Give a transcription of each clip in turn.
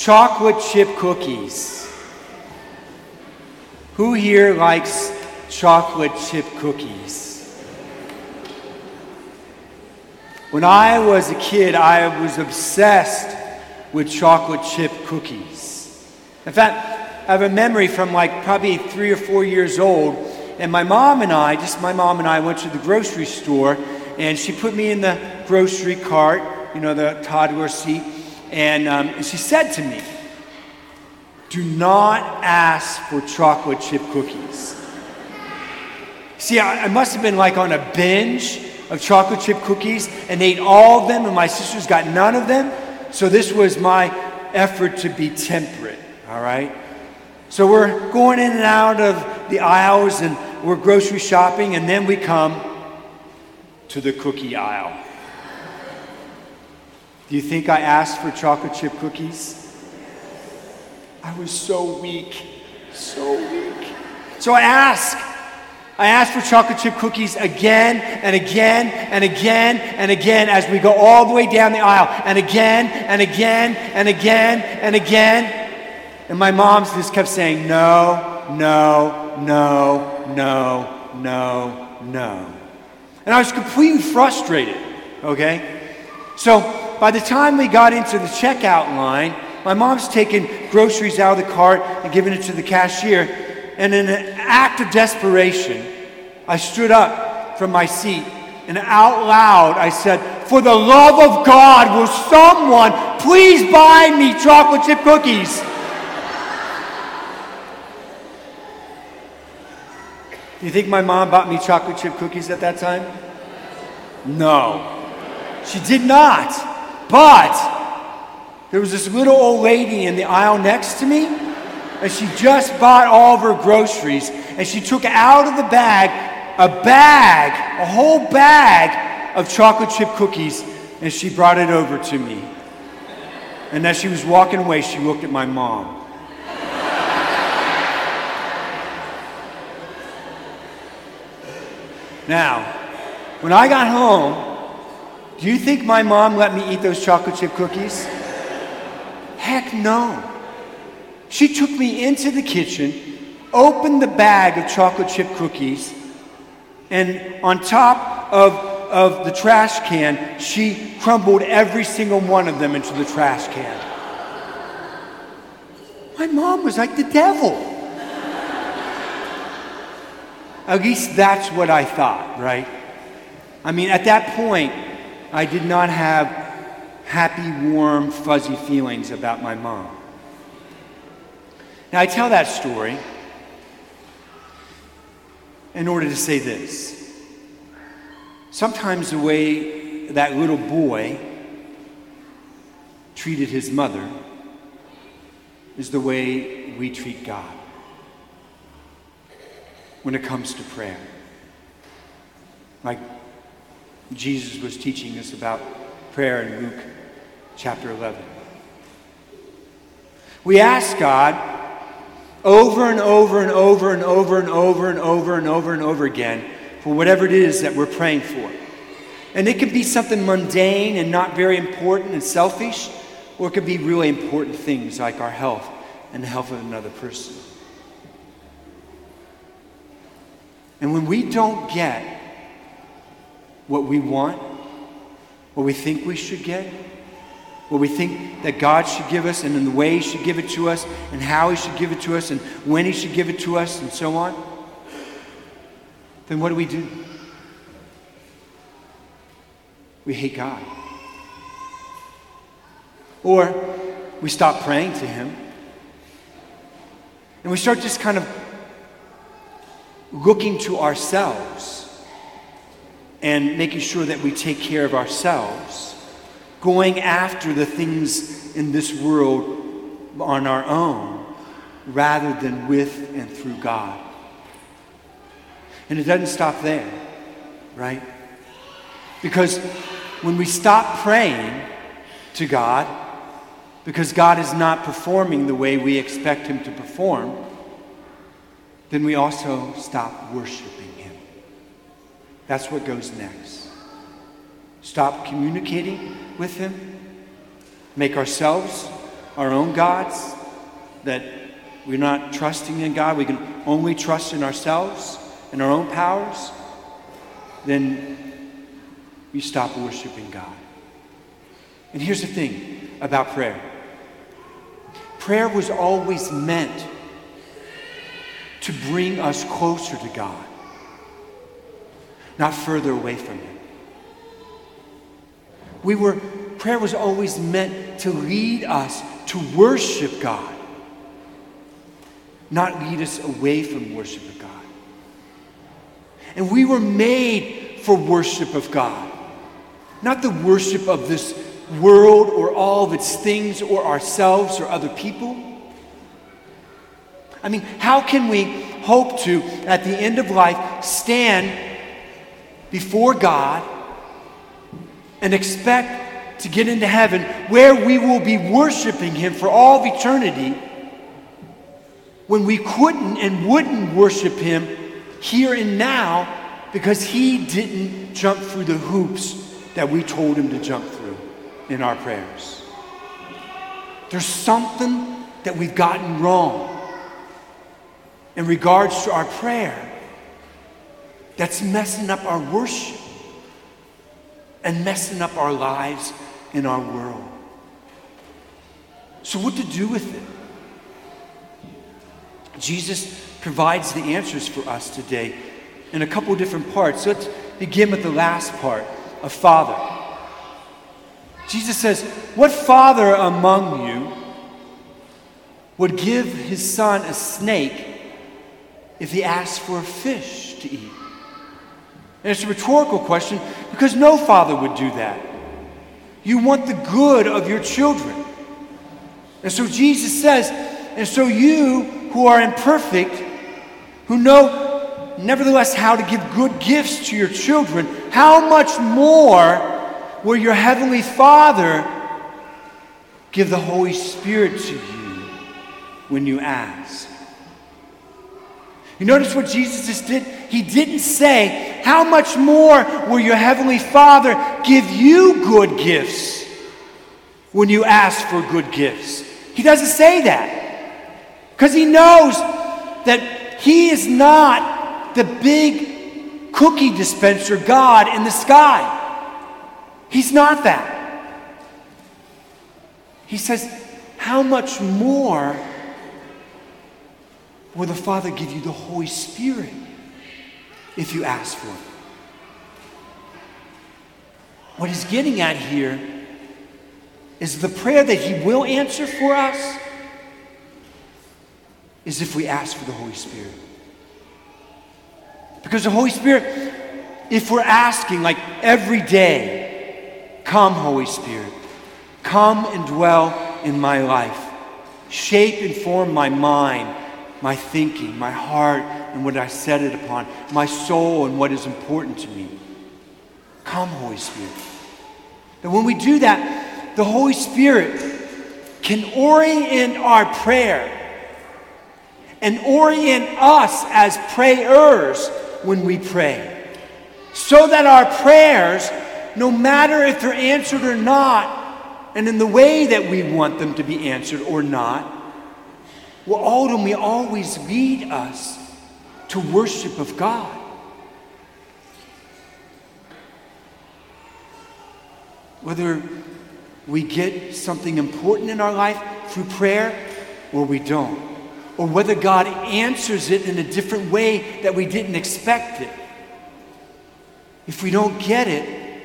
chocolate chip cookies. Who here likes chocolate chip cookies? When I was a kid, I was obsessed with chocolate chip cookies. In fact, I have a memory from like probably three or four years old, and my mom and I, just my mom and I, went to the grocery store, and she put me in the grocery cart, you know, the toddler seat, and, um, she said to me, Do not ask for chocolate chip cookies. See, I, I must have been like on a binge of chocolate chip cookies and ate all of them, and my sisters got none of them. So this was my effort to be temperate, all right? So we're going in and out of the aisles and we're grocery shopping, and then we come to the cookie aisle. Do you think I asked for chocolate chip cookies? I was so weak, so weak. So I asked. I asked for chocolate chip cookies again and again and again and again as we go all the way down the aisle, and again and again and again and again. And my mom just kept saying, no, no, no, no, no, no. And I was completely frustrated, okay? So by the time we got into the checkout line, my mom's taking groceries out of the cart and giving it to the cashier. And in an act of desperation, I stood up from my seat and out loud I said, For the love of God, will someone please buy me chocolate chip cookies? Do you think my mom bought me chocolate chip cookies at that time? No. She did not. But there was this little old lady in the aisle next to me, and she just bought all of her groceries, and she took out of the bag a bag, a whole bag of chocolate chip cookies, and she brought it over to me. And as she was walking away, she looked at my mom. Now, when I got home, do you think my mom let me eat those chocolate chip cookies? Heck no. She took me into the kitchen, opened the bag of chocolate chip cookies, and on top of, of the trash can, she crumbled every single one of them into the trash can. My mom was like the devil. At least that's what I thought, right? I mean, at that point, I did not have happy, warm, fuzzy feelings about my mom. Now, I tell that story in order to say this. Sometimes the way that little boy treated his mother is the way we treat God when it comes to prayer. Like Jesus was teaching us about prayer in Luke chapter 11. We ask God over and over and over and over and over and over and over and over again for whatever it is that we're praying for. And it could be something mundane and not very important and selfish, or it could be really important things like our health and the health of another person. And when we don't get what we want, what we think we should get, what we think that God should give us, and in the way He should give it to us, and how He should give it to us, and when He should give it to us, and so on, then what do we do? We hate God. Or we stop praying to Him. And we start just kind of looking to ourselves and making sure that we take care of ourselves, going after the things in this world on our own rather than with and through God. And it doesn't stop there, right? Because when we stop praying to God, because God is not performing the way we expect Him to perform, then we also stop worshiping. That's what goes next. Stop communicating with Him, make ourselves our own gods, that we're not trusting in God, we can only trust in ourselves and our own powers, then we stop worshiping God. And here's the thing about prayer. Prayer was always meant to bring us closer to God, not further away from Him. We were, prayer was always meant to lead us to worship God, not lead us away from worship of God. And we were made for worship of God, not the worship of this world or all of its things or ourselves or other people. I mean, how can we hope to, at the end of life, stand before God and expect to get into heaven where we will be worshiping Him for all of eternity when we couldn't and wouldn't worship Him here and now because He didn't jump through the hoops that we told Him to jump through in our prayers? There's something that we've gotten wrong in regards to our prayer that's messing up our worship and messing up our lives in our world. So, what to do with it? Jesus provides the answers for us today in a couple different parts. Let's begin with the last part of Father. Jesus says, What father among you would give his son a snake if he asked for a fish to eat? And it's a rhetorical question because no father would do that. You want the good of your children. And so Jesus says, and so you who are imperfect, who know nevertheless how to give good gifts to your children, how much more will your heavenly Father give the Holy Spirit to you when you ask? You notice what Jesus just did? He didn't say, How much more will your Heavenly Father give you good gifts when you ask for good gifts? He doesn't say that. Because He knows that He is not the big cookie dispenser God in the sky. He's not that. He says, How much more will the Father give you the Holy Spirit if you ask for it. What he's getting at here is the prayer that he will answer for us is if we ask for the Holy Spirit. Because the Holy Spirit, if we're asking like every day, come, Holy Spirit, come and dwell in my life, shape and form my mind, my thinking, my heart, and what I set it upon, my soul, and what is important to me. Come, Holy Spirit. And when we do that, the Holy Spirit can orient our prayer and orient us as prayers when we pray. So that our prayers, no matter if they're answered or not, and in the way that we want them to be answered or not, will ultimately always lead us to worship of God. Whether we get something important in our life through prayer or we don't, or whether God answers it in a different way that we didn't expect it. If we don't get it,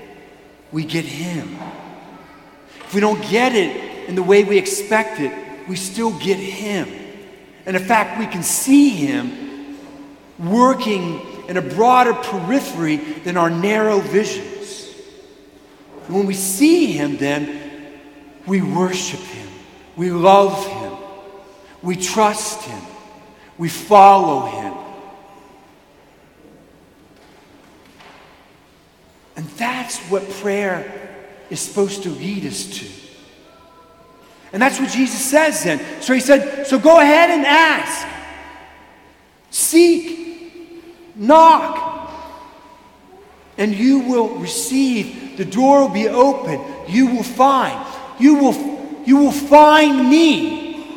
we get Him. If we don't get it in the way we expect it, we still get Him. And in fact, we can see Him working in a broader periphery than our narrow visions. When we see Him, then we worship Him, we love Him, we trust Him, we follow Him. And that's what prayer is supposed to lead us to. And that's what Jesus says then. So he said, So go ahead and ask, seek, knock, and you will receive. The door will be open. You will find. You will you will find me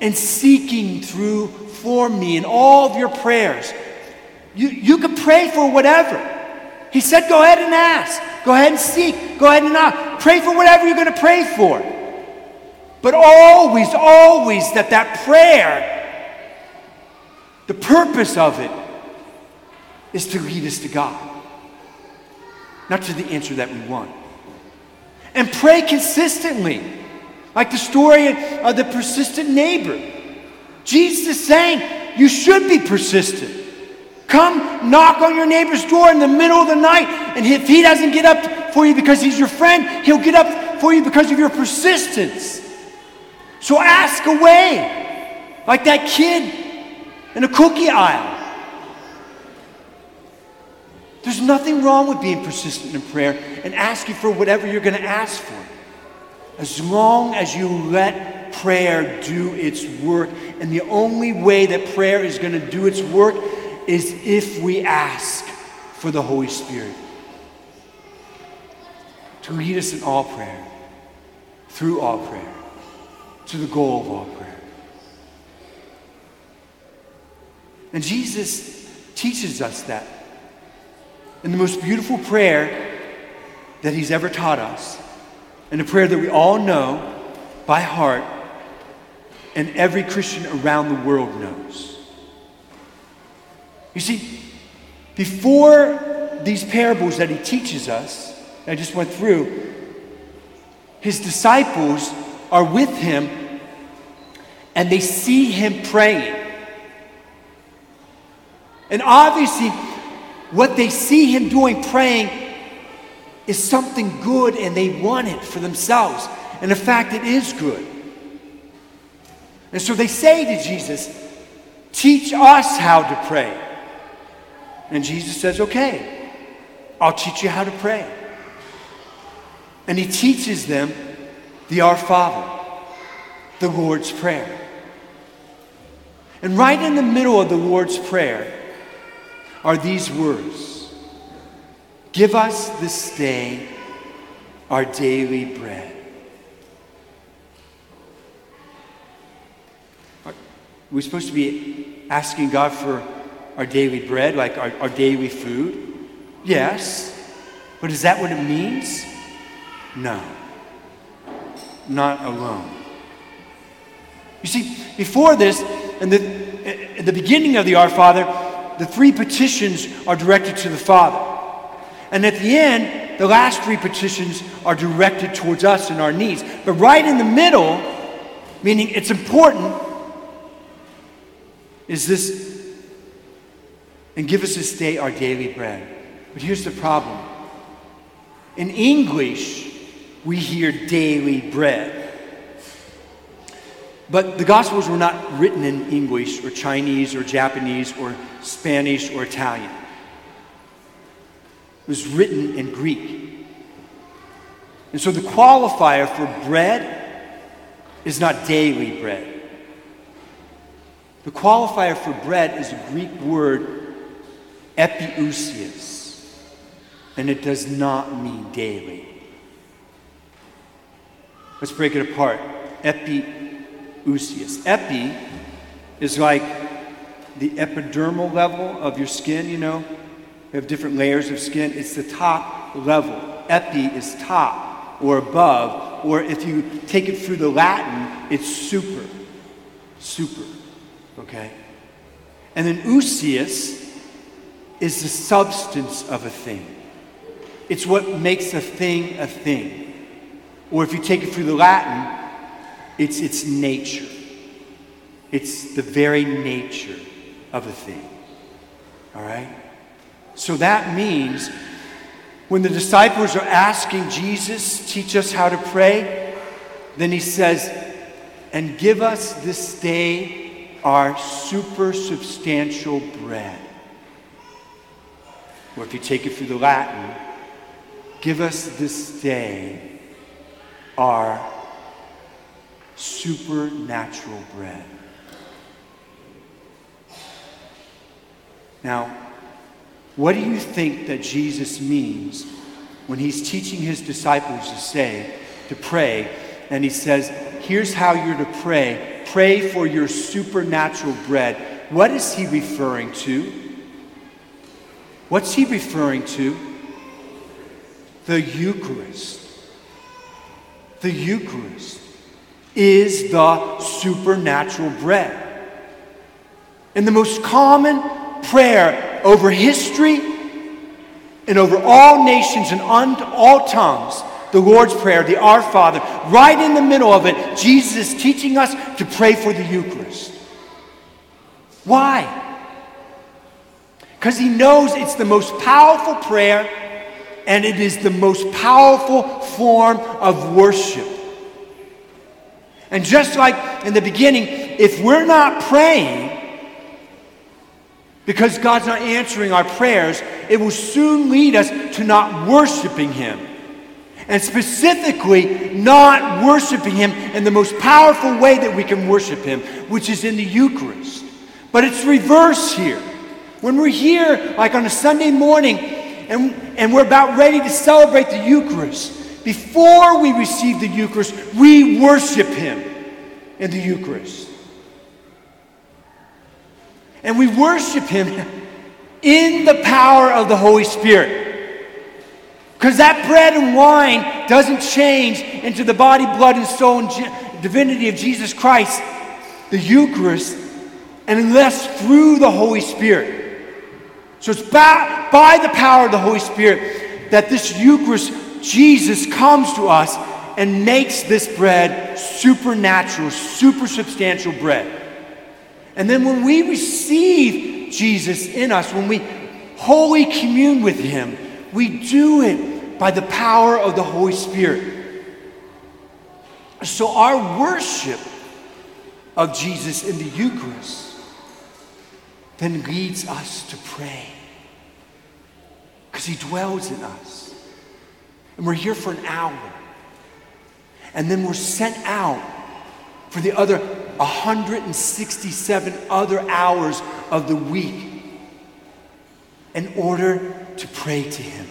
and seeking through for me in all of your prayers. You, you can pray for whatever. He said, go ahead and ask. Go ahead and seek. Go ahead and knock. Pray for whatever you're going to pray for. But always, always that that prayer, the purpose of it is to lead us to God, not to the answer that we want. And pray consistently, like the story of the persistent neighbor. Jesus is saying you should be persistent. Come knock on your neighbor's door in the middle of the night, and if he doesn't get up for you because he's your friend, he'll get up for you because of your persistence. So ask away, like that kid in a cookie aisle. There's nothing wrong with being persistent in prayer and asking for whatever you're going to ask for. As long as you let prayer do its work. And the only way that prayer is going to do its work is if we ask for the Holy Spirit to lead us in all prayer, through all prayer, to the goal of all prayer. And Jesus teaches us that in the most beautiful prayer that he's ever taught us, and a prayer that we all know by heart, and every Christian around the world knows. You see, before these parables that he teaches us, I just went through, his disciples are with him and they see him praying. And obviously, what they see him doing, praying, is something good and they want it for themselves. And in fact, it is good. And so they say to Jesus, Teach us how to pray. And Jesus says, Okay, I'll teach you how to pray. And he teaches them the Our Father, the Lord's Prayer. And right in the middle of the Lord's Prayer, are these words Give us this day our daily bread. Are we supposed to be asking God for our daily bread, like our, our daily food? Yes. But is that what it means? No. Not alone. You see, before this, in the, in the beginning of the Our Father, the three petitions are directed to the Father. And at the end, the last three petitions are directed towards us and our needs. But right in the middle, meaning it's important, is this and give us this day our daily bread. But here's the problem in English, we hear daily bread. But the Gospels were not written in English or Chinese or Japanese or Spanish or Italian. It was written in Greek. And so the qualifier for bread is not daily bread. The qualifier for bread is a Greek word, epiousios, and it does not mean daily. Let's break it apart. Epiousios. Epi is like the epidermal level of your skin, you know. We have different layers of skin. It's the top level. Epi is top or above, or if you take it through the Latin, it's super. Super. Okay? And then ousios is the substance of a thing. It's what makes a thing a thing. Or if you take it through the Latin, it's its nature. It's the very nature of a thing. All right? So that means when the disciples are asking Jesus, teach us how to pray, then he says, and give us this day our super substantial bread. Or if you take it through the Latin, give us this day our supernatural bread. Now, what do you think that Jesus means when he's teaching his disciples to say, to pray, and he says, here's how you're to pray pray for your supernatural bread. What is he referring to? What's he referring to? The Eucharist. The Eucharist is the supernatural bread. And the most common prayer over history and over all nations and on all tongues, the Lord's Prayer, the Our Father, right in the middle of it, Jesus is teaching us to pray for the Eucharist. Why? Because he knows it's the most powerful prayer and it is the most powerful form of worship. And just like in the beginning, if we're not praying, because God's not answering our prayers, it will soon lead us to not worshiping Him. And specifically, not worshiping Him in the most powerful way that we can worship Him, which is in the Eucharist. But it's reverse here. When we're here, like on a Sunday morning, and, and we're about ready to celebrate the Eucharist, before we receive the Eucharist, we worship Him in the Eucharist. And we worship Him in the power of the Holy Spirit. Because that bread and wine doesn't change into the body, blood, and soul and divinity of Jesus Christ, the Eucharist, and unless through the Holy Spirit. So it's by, by the power of the Holy Spirit that this Eucharist, Jesus, comes to us and makes this bread supernatural, super substantial bread. And then when we receive Jesus in us, when we holy commune with Him, we do it by the power of the Holy Spirit. So our worship of Jesus in the Eucharist then leads us to pray because He dwells in us. And we're here for an hour. And then we're sent out for the other 167 other hours of the week in order to pray to Him.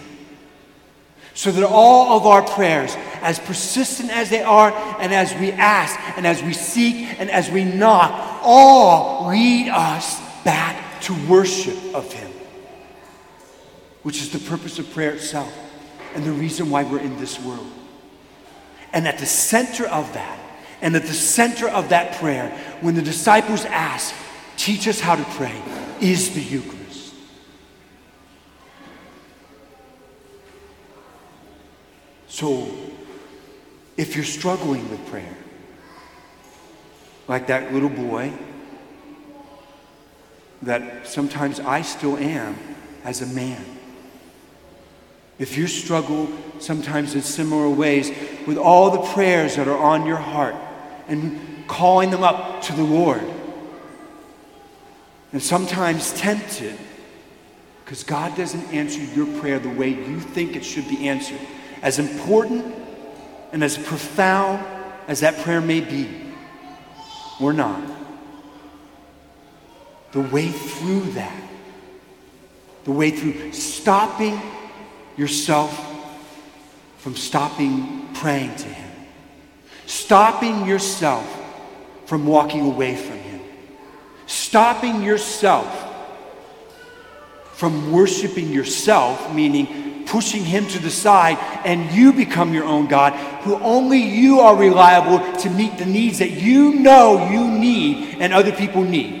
So that all of our prayers, as persistent as they are, and as we ask, and as we seek, and as we knock, all lead us back to worship of Him, which is the purpose of prayer itself and the reason why we're in this world. And at the center of that and at the center of that prayer, when the disciples ask, Teach us how to pray, is the Eucharist. So, if you're struggling with prayer, like that little boy, that sometimes I still am as a man. If you struggle sometimes in similar ways with all the prayers that are on your heart, and calling them up to the Lord. And sometimes tempted because God doesn't answer your prayer the way you think it should be answered. As important and as profound as that prayer may be, or not, the way through that, the way through stopping yourself from stopping praying to Him Stopping yourself from walking away from Him. Stopping yourself from worshiping yourself, meaning pushing Him to the side, and you become your own God, who only you are reliable to meet the needs that you know you need and other people need.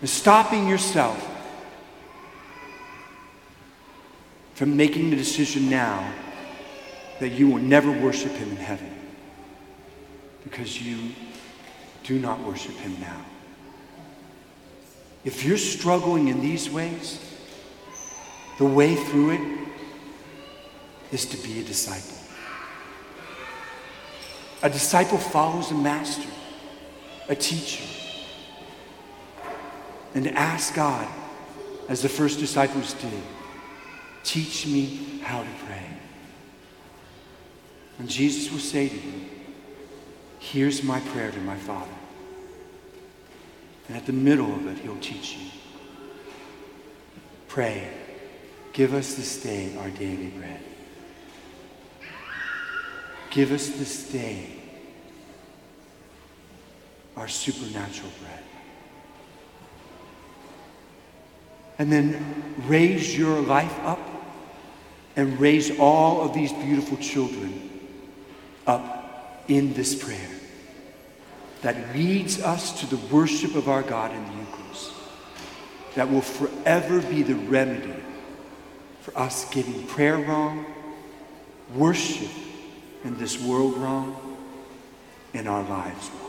And stopping yourself from making the decision now that you will never worship him in heaven because you do not worship him now. If you're struggling in these ways, the way through it is to be a disciple. A disciple follows a master, a teacher, and to ask God, as the first disciples did, teach me how to pray. And Jesus will say to you, Here's my prayer to my Father. And at the middle of it, He'll teach you. Pray, give us this day our daily bread. Give us this day our supernatural bread. And then raise your life up and raise all of these beautiful children up in this prayer that leads us to the worship of our God in the Eucharist, that will forever be the remedy for us getting prayer wrong, worship in this world wrong, and our lives wrong.